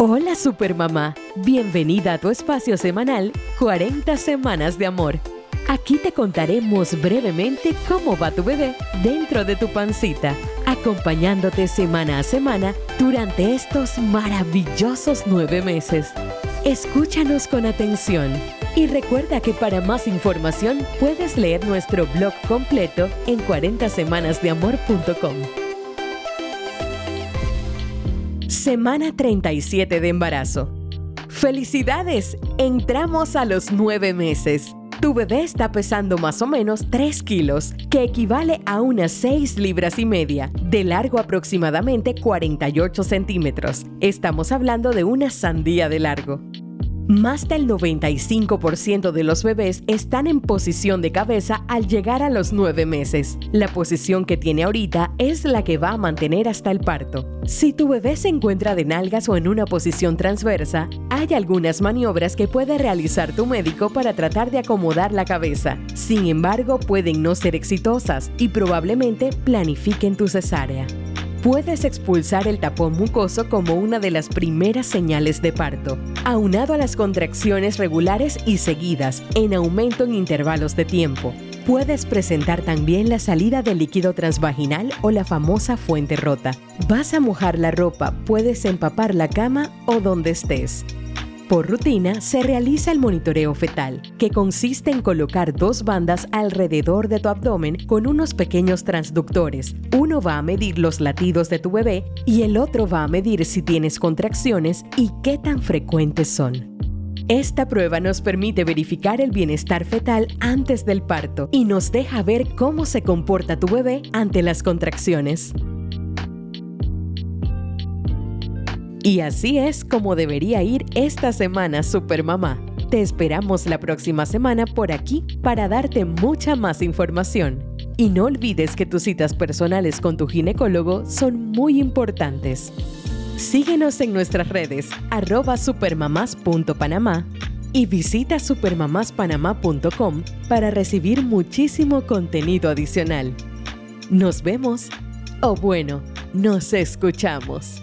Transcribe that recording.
Hola Supermamá, bienvenida a tu espacio semanal 40 Semanas de Amor. Aquí te contaremos brevemente cómo va tu bebé dentro de tu pancita, acompañándote semana a semana durante estos maravillosos nueve meses. Escúchanos con atención y recuerda que para más información puedes leer nuestro blog completo en 40semanasdeamor.com. Semana 37 de embarazo. ¡Felicidades! Entramos a los nueve meses. Tu bebé está pesando más o menos 3 kilos, que equivale a unas 6 libras y media, de largo aproximadamente 48 centímetros. Estamos hablando de una sandía de largo. Más del 95% de los bebés están en posición de cabeza al llegar a los 9 meses. La posición que tiene ahorita es la que va a mantener hasta el parto. Si tu bebé se encuentra de nalgas o en una posición transversa, hay algunas maniobras que puede realizar tu médico para tratar de acomodar la cabeza. Sin embargo, pueden no ser exitosas y probablemente planifiquen tu cesárea. Puedes expulsar el tapón mucoso como una de las primeras señales de parto, aunado a las contracciones regulares y seguidas, en aumento en intervalos de tiempo. Puedes presentar también la salida del líquido transvaginal o la famosa fuente rota. Vas a mojar la ropa, puedes empapar la cama o donde estés. Por rutina se realiza el monitoreo fetal, que consiste en colocar dos bandas alrededor de tu abdomen con unos pequeños transductores. Uno va a medir los latidos de tu bebé y el otro va a medir si tienes contracciones y qué tan frecuentes son. Esta prueba nos permite verificar el bienestar fetal antes del parto y nos deja ver cómo se comporta tu bebé ante las contracciones. Y así es como debería ir esta semana Supermamá. Te esperamos la próxima semana por aquí para darte mucha más información. Y no olvides que tus citas personales con tu ginecólogo son muy importantes. Síguenos en nuestras redes arroba supermamás.panamá y visita supermamáspanamá.com para recibir muchísimo contenido adicional. Nos vemos o bueno, nos escuchamos.